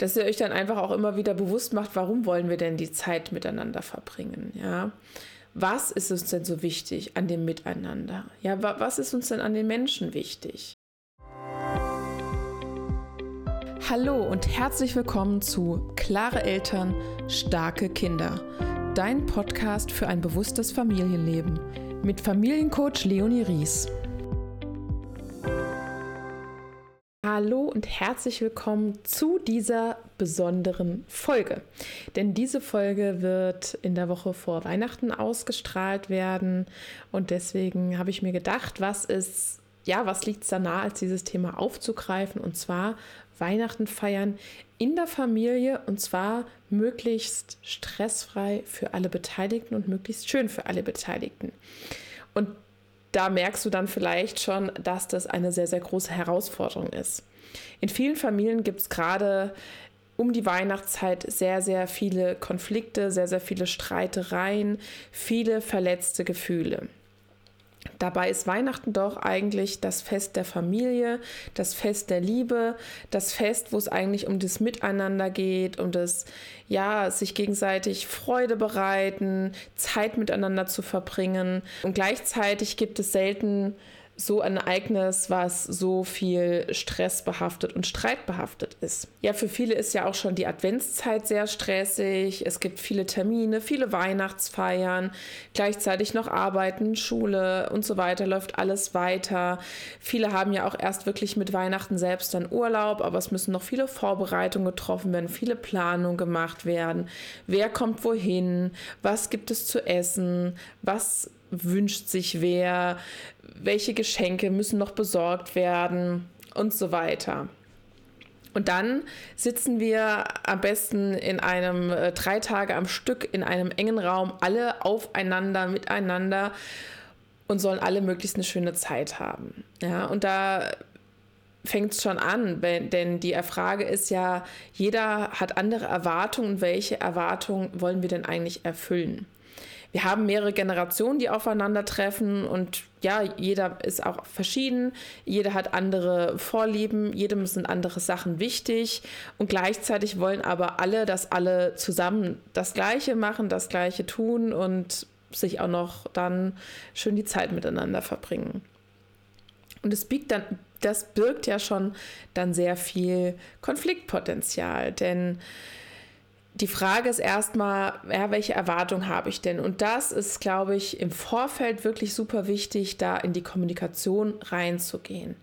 dass ihr euch dann einfach auch immer wieder bewusst macht, warum wollen wir denn die Zeit miteinander verbringen, ja? Was ist uns denn so wichtig an dem Miteinander? Ja, was ist uns denn an den Menschen wichtig? Hallo und herzlich willkommen zu Klare Eltern, starke Kinder. Dein Podcast für ein bewusstes Familienleben mit Familiencoach Leonie Ries. Hallo und herzlich willkommen zu dieser besonderen Folge. Denn diese Folge wird in der Woche vor Weihnachten ausgestrahlt werden und deswegen habe ich mir gedacht, was ist, ja, was liegt es da nahe, als dieses Thema aufzugreifen und zwar Weihnachten feiern in der Familie und zwar möglichst stressfrei für alle Beteiligten und möglichst schön für alle Beteiligten. Und da merkst du dann vielleicht schon, dass das eine sehr, sehr große Herausforderung ist. In vielen Familien gibt es gerade um die Weihnachtszeit sehr, sehr viele Konflikte, sehr, sehr viele Streitereien, viele verletzte Gefühle. Dabei ist Weihnachten doch eigentlich das Fest der Familie, das Fest der Liebe, das Fest, wo es eigentlich um das Miteinander geht, um das, ja, sich gegenseitig Freude bereiten, Zeit miteinander zu verbringen. Und gleichzeitig gibt es selten so ein Ereignis, was so viel stressbehaftet und streitbehaftet ist. Ja, für viele ist ja auch schon die Adventszeit sehr stressig. Es gibt viele Termine, viele Weihnachtsfeiern, gleichzeitig noch Arbeiten, Schule und so weiter, läuft alles weiter. Viele haben ja auch erst wirklich mit Weihnachten selbst dann Urlaub, aber es müssen noch viele Vorbereitungen getroffen werden, viele Planungen gemacht werden. Wer kommt wohin? Was gibt es zu essen? Was wünscht sich wer, welche Geschenke müssen noch besorgt werden und so weiter. Und dann sitzen wir am besten in einem äh, drei Tage am Stück in einem engen Raum, alle aufeinander, miteinander und sollen alle möglichst eine schöne Zeit haben. Ja, und da fängt es schon an, wenn, denn die Frage ist ja, jeder hat andere Erwartungen. Welche Erwartungen wollen wir denn eigentlich erfüllen? Wir haben mehrere Generationen, die aufeinandertreffen und ja, jeder ist auch verschieden, jeder hat andere Vorlieben, jedem sind andere Sachen wichtig und gleichzeitig wollen aber alle, dass alle zusammen das Gleiche machen, das Gleiche tun und sich auch noch dann schön die Zeit miteinander verbringen. Und es biegt dann, das birgt ja schon dann sehr viel Konfliktpotenzial, denn die Frage ist erstmal, ja, welche Erwartung habe ich denn? Und das ist, glaube ich, im Vorfeld wirklich super wichtig, da in die Kommunikation reinzugehen.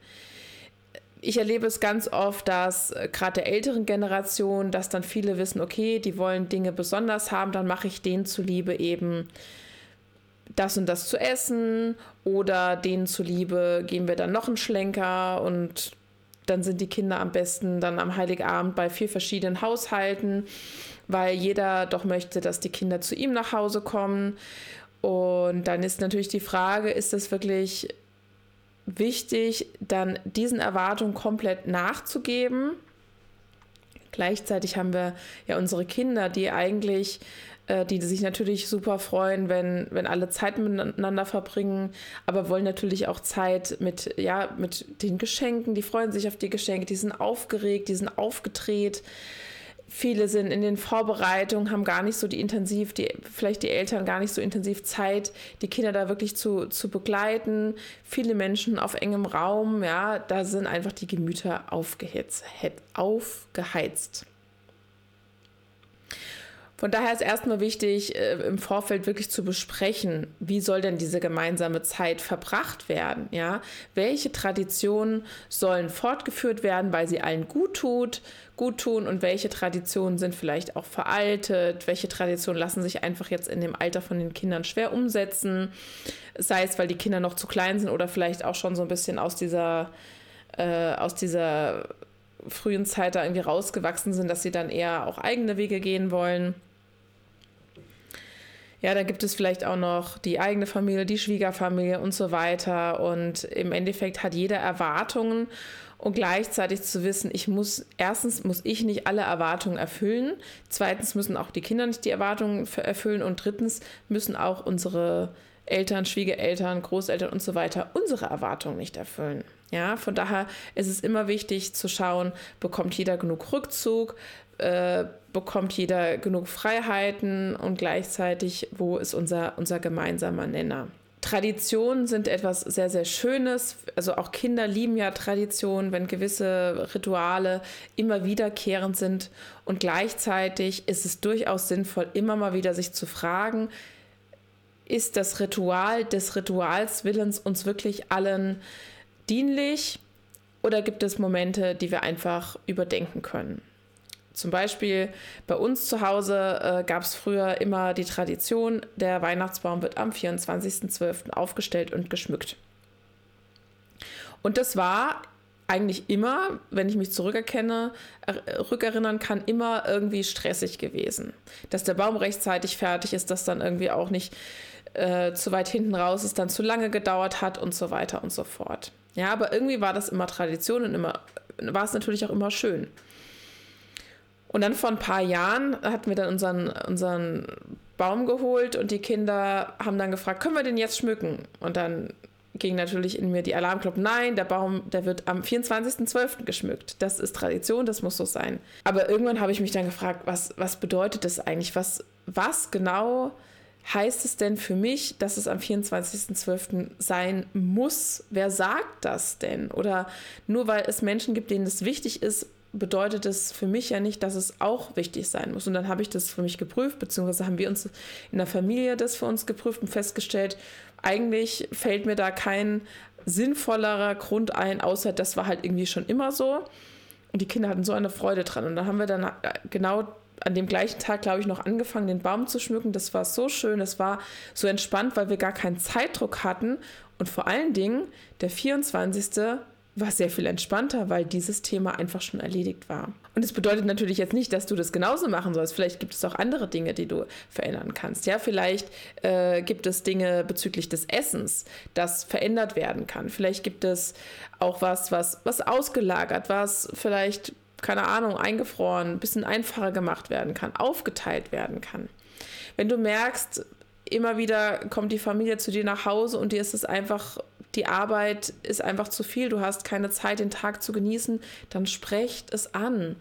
Ich erlebe es ganz oft, dass äh, gerade der älteren Generation, dass dann viele wissen, okay, die wollen Dinge besonders haben, dann mache ich denen zuliebe eben das und das zu essen oder denen zuliebe geben wir dann noch einen Schlenker und dann sind die Kinder am besten dann am Heiligabend bei vier verschiedenen Haushalten weil jeder doch möchte, dass die Kinder zu ihm nach Hause kommen. Und dann ist natürlich die Frage, ist es wirklich wichtig, dann diesen Erwartungen komplett nachzugeben? Gleichzeitig haben wir ja unsere Kinder, die eigentlich, äh, die sich natürlich super freuen, wenn, wenn alle Zeit miteinander verbringen, aber wollen natürlich auch Zeit mit, ja, mit den Geschenken, die freuen sich auf die Geschenke, die sind aufgeregt, die sind aufgedreht. Viele sind in den Vorbereitungen, haben gar nicht so die intensiv, die, vielleicht die Eltern gar nicht so intensiv Zeit, die Kinder da wirklich zu, zu begleiten. Viele Menschen auf engem Raum, ja, da sind einfach die Gemüter aufgehitzt, aufgeheizt. Von daher ist erstmal wichtig, äh, im Vorfeld wirklich zu besprechen, wie soll denn diese gemeinsame Zeit verbracht werden? Ja? Welche Traditionen sollen fortgeführt werden, weil sie allen gut tut, gut tun und welche Traditionen sind vielleicht auch veraltet? Welche Traditionen lassen sich einfach jetzt in dem Alter von den Kindern schwer umsetzen? Sei es, weil die Kinder noch zu klein sind oder vielleicht auch schon so ein bisschen aus dieser, äh, aus dieser frühen Zeit da irgendwie rausgewachsen sind, dass sie dann eher auch eigene Wege gehen wollen. Ja, da gibt es vielleicht auch noch die eigene Familie, die Schwiegerfamilie und so weiter. Und im Endeffekt hat jeder Erwartungen und gleichzeitig zu wissen, ich muss, erstens muss ich nicht alle Erwartungen erfüllen, zweitens müssen auch die Kinder nicht die Erwartungen erfüllen und drittens müssen auch unsere Eltern, Schwiegereltern, Großeltern und so weiter unsere Erwartungen nicht erfüllen. Ja, von daher ist es immer wichtig zu schauen, bekommt jeder genug Rückzug, äh, bekommt jeder genug Freiheiten und gleichzeitig, wo ist unser, unser gemeinsamer Nenner. Traditionen sind etwas sehr, sehr Schönes. Also auch Kinder lieben ja Traditionen, wenn gewisse Rituale immer wiederkehrend sind. Und gleichzeitig ist es durchaus sinnvoll, immer mal wieder sich zu fragen, ist das Ritual des Rituals Willens uns wirklich allen dienlich oder gibt es Momente, die wir einfach überdenken können? Zum Beispiel bei uns zu Hause äh, gab es früher immer die Tradition, der Weihnachtsbaum wird am 24.12. aufgestellt und geschmückt. Und das war eigentlich immer, wenn ich mich zurückerkenne, rückerinnern kann, immer irgendwie stressig gewesen. Dass der Baum rechtzeitig fertig ist, dass dann irgendwie auch nicht äh, zu weit hinten raus ist, dann zu lange gedauert hat und so weiter und so fort. Ja, aber irgendwie war das immer Tradition und immer war es natürlich auch immer schön. Und dann vor ein paar Jahren hatten wir dann unseren, unseren Baum geholt und die Kinder haben dann gefragt, können wir den jetzt schmücken? Und dann ging natürlich in mir die Alarmglocke, nein, der Baum, der wird am 24.12. geschmückt. Das ist Tradition, das muss so sein. Aber irgendwann habe ich mich dann gefragt, was, was bedeutet das eigentlich? Was, was genau heißt es denn für mich, dass es am 24.12. sein muss? Wer sagt das denn? Oder nur weil es Menschen gibt, denen es wichtig ist, bedeutet es für mich ja nicht, dass es auch wichtig sein muss. Und dann habe ich das für mich geprüft, beziehungsweise haben wir uns in der Familie das für uns geprüft und festgestellt, eigentlich fällt mir da kein sinnvollerer Grund ein, außer das war halt irgendwie schon immer so. Und die Kinder hatten so eine Freude dran. Und da haben wir dann äh, genau an dem gleichen Tag, glaube ich, noch angefangen, den Baum zu schmücken. Das war so schön, das war so entspannt, weil wir gar keinen Zeitdruck hatten. Und vor allen Dingen, der 24 war sehr viel entspannter, weil dieses Thema einfach schon erledigt war. Und es bedeutet natürlich jetzt nicht, dass du das genauso machen sollst. Vielleicht gibt es auch andere Dinge, die du verändern kannst. Ja, vielleicht äh, gibt es Dinge bezüglich des Essens, das verändert werden kann. Vielleicht gibt es auch was, was, was ausgelagert, was vielleicht, keine Ahnung, eingefroren, ein bisschen einfacher gemacht werden kann, aufgeteilt werden kann. Wenn du merkst, immer wieder kommt die Familie zu dir nach Hause und dir ist es einfach die Arbeit ist einfach zu viel, du hast keine Zeit, den Tag zu genießen, dann sprecht es an.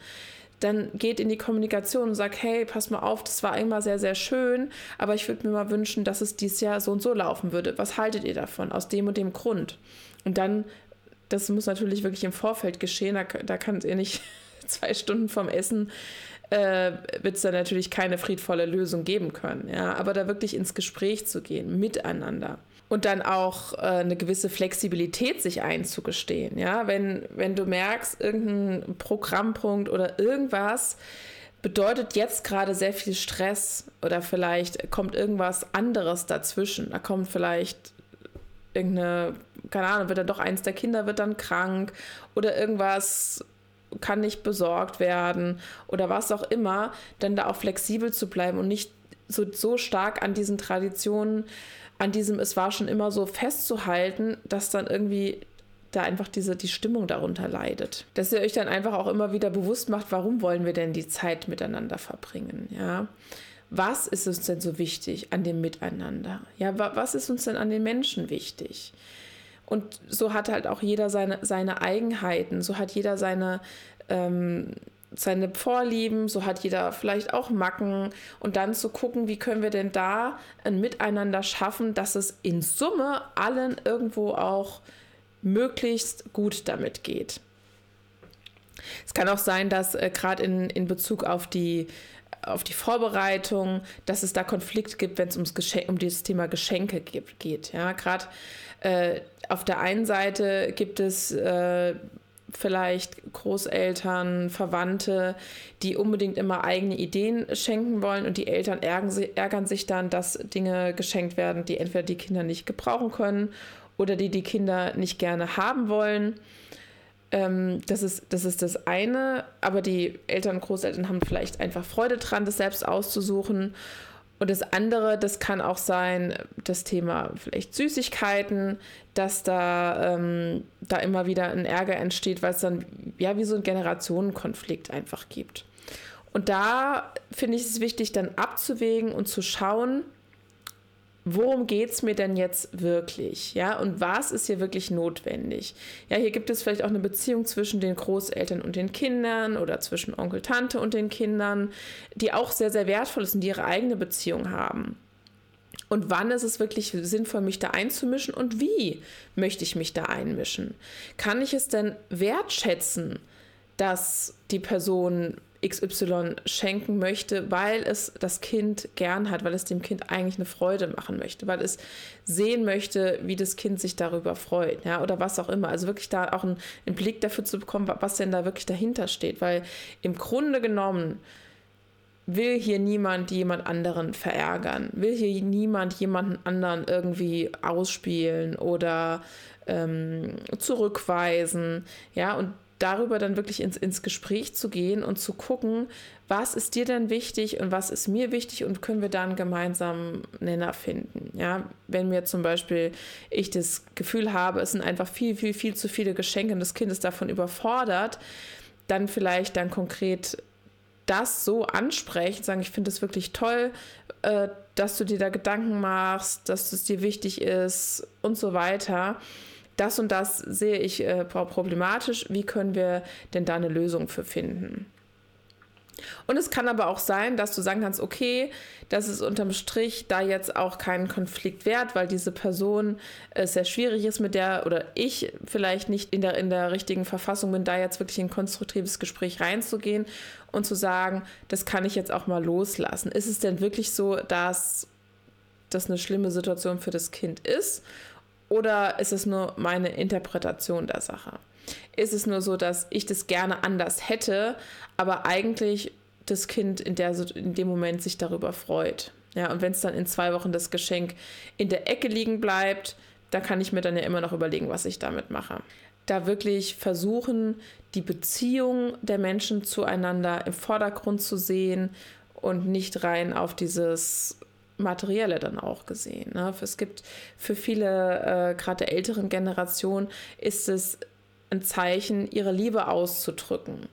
Dann geht in die Kommunikation und sagt, hey, pass mal auf, das war einmal sehr, sehr schön, aber ich würde mir mal wünschen, dass es dieses Jahr so und so laufen würde. Was haltet ihr davon? Aus dem und dem Grund. Und dann, das muss natürlich wirklich im Vorfeld geschehen, da, da kann ihr nicht zwei Stunden vom Essen äh, wird es da natürlich keine friedvolle Lösung geben können. Ja? Aber da wirklich ins Gespräch zu gehen, miteinander und dann auch äh, eine gewisse Flexibilität sich einzugestehen. Ja, wenn, wenn du merkst, irgendein Programmpunkt oder irgendwas bedeutet jetzt gerade sehr viel Stress oder vielleicht kommt irgendwas anderes dazwischen. Da kommt vielleicht irgendeine, keine Ahnung, wird dann doch eins der Kinder wird dann krank oder irgendwas kann nicht besorgt werden oder was auch immer, dann da auch flexibel zu bleiben und nicht so, so stark an diesen Traditionen an diesem Es war schon immer so festzuhalten, dass dann irgendwie da einfach diese, die Stimmung darunter leidet. Dass ihr euch dann einfach auch immer wieder bewusst macht, warum wollen wir denn die Zeit miteinander verbringen, ja. Was ist uns denn so wichtig an dem Miteinander? Ja, was ist uns denn an den Menschen wichtig? Und so hat halt auch jeder seine, seine Eigenheiten, so hat jeder seine, ähm, seine Vorlieben, so hat jeder vielleicht auch Macken und dann zu gucken, wie können wir denn da ein Miteinander schaffen, dass es in Summe allen irgendwo auch möglichst gut damit geht. Es kann auch sein, dass äh, gerade in, in Bezug auf die, auf die Vorbereitung, dass es da Konflikt gibt, wenn es ums um das Thema Geschenke geht. Ja, gerade äh, auf der einen Seite gibt es äh, vielleicht Großeltern, Verwandte, die unbedingt immer eigene Ideen schenken wollen und die Eltern ärgern, sich dann, dass Dinge geschenkt werden, die entweder die Kinder nicht gebrauchen können oder die die Kinder nicht gerne haben wollen. Ähm, das, ist, das ist das eine, aber die Eltern und Großeltern haben vielleicht einfach Freude dran, das selbst auszusuchen und das andere, das kann auch sein, das Thema vielleicht Süßigkeiten, dass da, ähm, da immer wieder ein Ärger entsteht, weil es dann ja wie so ein Generationenkonflikt einfach gibt. Und da finde ich es wichtig, dann abzuwägen und zu schauen, worum geht es mir denn jetzt wirklich? Ja, und was ist hier wirklich notwendig? Ja, hier gibt es vielleicht auch eine Beziehung zwischen den Großeltern und den Kindern oder zwischen Onkel, Tante und den Kindern, die auch sehr, sehr wertvoll ist und die ihre eigene Beziehung haben. Und wann ist es wirklich sinnvoll, mich da einzumischen und wie möchte ich mich da einmischen? Kann ich es denn wertschätzen, dass die Person XY schenken möchte, weil es das Kind gern hat, weil es dem Kind eigentlich eine Freude machen möchte, weil es sehen möchte, wie das Kind sich darüber freut, ja, oder was auch immer. Also wirklich da auch einen, einen Blick dafür zu bekommen, was denn da wirklich dahinter steht, weil im Grunde genommen will hier niemand jemand anderen verärgern, will hier niemand jemanden anderen irgendwie ausspielen oder ähm, zurückweisen, ja, und darüber dann wirklich ins, ins Gespräch zu gehen und zu gucken, was ist dir denn wichtig und was ist mir wichtig und können wir da einen gemeinsamen Nenner finden. Ja, wenn mir zum Beispiel ich das Gefühl habe, es sind einfach viel, viel, viel zu viele Geschenke und das Kind ist davon überfordert, dann vielleicht dann konkret das so ansprechen, sagen, ich finde es wirklich toll, äh, dass du dir da Gedanken machst, dass es dir wichtig ist und so weiter das und das sehe ich äh, problematisch, wie können wir denn da eine Lösung für finden? Und es kann aber auch sein, dass du sagen kannst, okay, das ist unterm Strich da jetzt auch keinen Konflikt wert, weil diese Person äh, sehr schwierig ist mit der oder ich vielleicht nicht in der, in der richtigen Verfassung bin, da jetzt wirklich in ein konstruktives Gespräch reinzugehen und zu sagen, das kann ich jetzt auch mal loslassen. Ist es denn wirklich so, dass das eine schlimme Situation für das Kind ist? Oder ist es nur meine Interpretation der Sache? Ist es nur so, dass ich das gerne anders hätte, aber eigentlich das Kind in, der, in dem Moment sich darüber freut? Ja, und wenn es dann in zwei Wochen das Geschenk in der Ecke liegen bleibt, dann kann ich mir dann ja immer noch überlegen, was ich damit mache. Da wirklich versuchen, die Beziehung der Menschen zueinander im Vordergrund zu sehen und nicht rein auf dieses Materielle dann auch gesehen. Ne? Es gibt für viele, äh, gerade der älteren Generation, ist es ein Zeichen, ihre Liebe auszudrücken.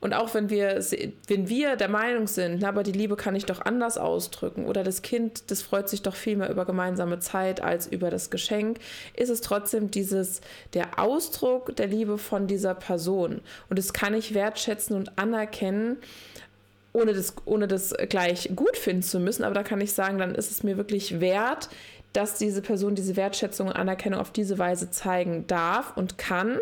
Und auch wenn wir, wenn wir der Meinung sind, na, aber die Liebe kann ich doch anders ausdrücken oder das Kind, das freut sich doch viel mehr über gemeinsame Zeit als über das Geschenk, ist es trotzdem dieses, der Ausdruck der Liebe von dieser Person. Und das kann ich wertschätzen und anerkennen ohne das, ohne das gleich gut finden zu müssen. Aber da kann ich sagen, dann ist es mir wirklich wert, dass diese Person diese Wertschätzung und Anerkennung auf diese Weise zeigen darf und kann.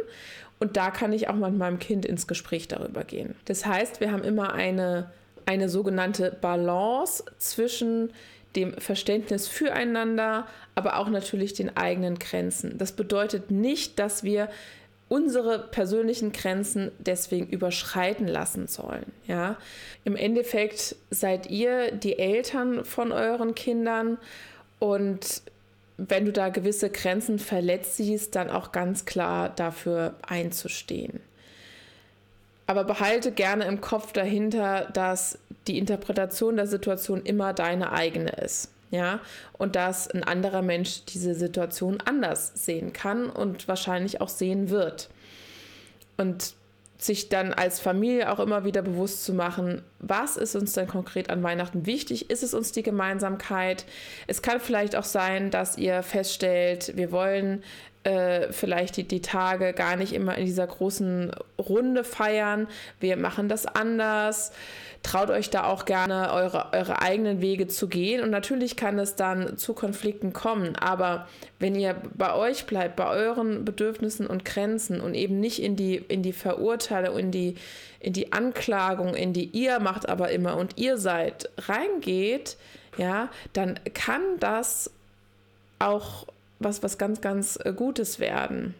Und da kann ich auch mit meinem Kind ins Gespräch darüber gehen. Das heißt, wir haben immer eine, eine sogenannte Balance zwischen dem Verständnis füreinander, aber auch natürlich den eigenen Grenzen. Das bedeutet nicht, dass wir unsere persönlichen Grenzen deswegen überschreiten lassen sollen. Ja? Im Endeffekt seid ihr die Eltern von euren Kindern und wenn du da gewisse Grenzen verletzt siehst, dann auch ganz klar dafür einzustehen. Aber behalte gerne im Kopf dahinter, dass die Interpretation der Situation immer deine eigene ist ja, und dass ein anderer Mensch diese Situation anders sehen kann und wahrscheinlich auch sehen wird. Und sich dann als Familie auch immer wieder bewusst zu machen, was ist uns denn konkret an Weihnachten wichtig? Ist es uns die Gemeinsamkeit? Es kann vielleicht auch sein, dass ihr feststellt, wir wollen äh, vielleicht die, die Tage gar nicht immer in dieser großen Runde feiern. Wir machen das anders traut euch da auch gerne eure, eure eigenen Wege zu gehen. Und natürlich kann es dann zu Konflikten kommen. Aber wenn ihr bei euch bleibt, bei euren Bedürfnissen und Grenzen und eben nicht in die, in die Verurteilung, in die, in die Anklagung, in die ihr macht aber immer und ihr seid, reingeht, ja, dann kann das auch was, was ganz, ganz äh, Gutes werden.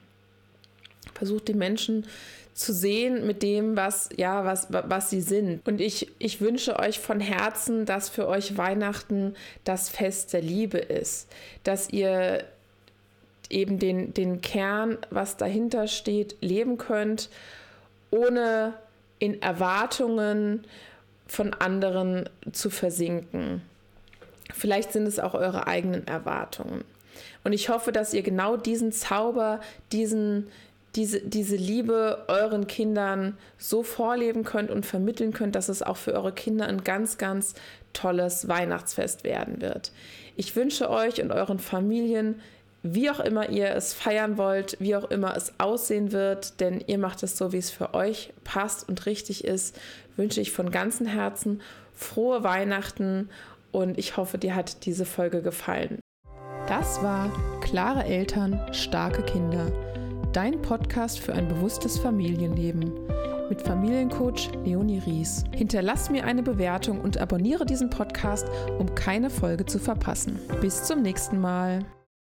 Versucht die Menschen zu sehen mit dem, was, ja, was, was sie sind. Und ich, ich wünsche euch von Herzen, dass für euch Weihnachten das Fest der Liebe ist. Dass ihr eben den, den Kern, was dahinter steht, leben könnt, ohne in Erwartungen von anderen zu versinken. Vielleicht sind es auch eure eigenen Erwartungen. Und ich hoffe, dass ihr genau diesen Zauber, diesen, diese, diese Liebe euren Kindern so vorleben könnt und vermitteln könnt, dass es auch für eure Kinder ein ganz, ganz tolles Weihnachtsfest werden wird. Ich wünsche euch und euren Familien, wie auch immer ihr es feiern wollt, wie auch immer es aussehen wird, denn ihr macht es so, wie es für euch passt und richtig ist, wünsche ich von ganzem Herzen frohe Weihnachten und ich hoffe, dir hat diese Folge gefallen. Das war Klare Eltern, starke Kinder. Dein Podcast für ein bewusstes Familienleben mit Familiencoach Leonie Ries. Hinterlass mir eine Bewertung und abonniere diesen Podcast, um keine Folge zu verpassen. Bis zum nächsten Mal.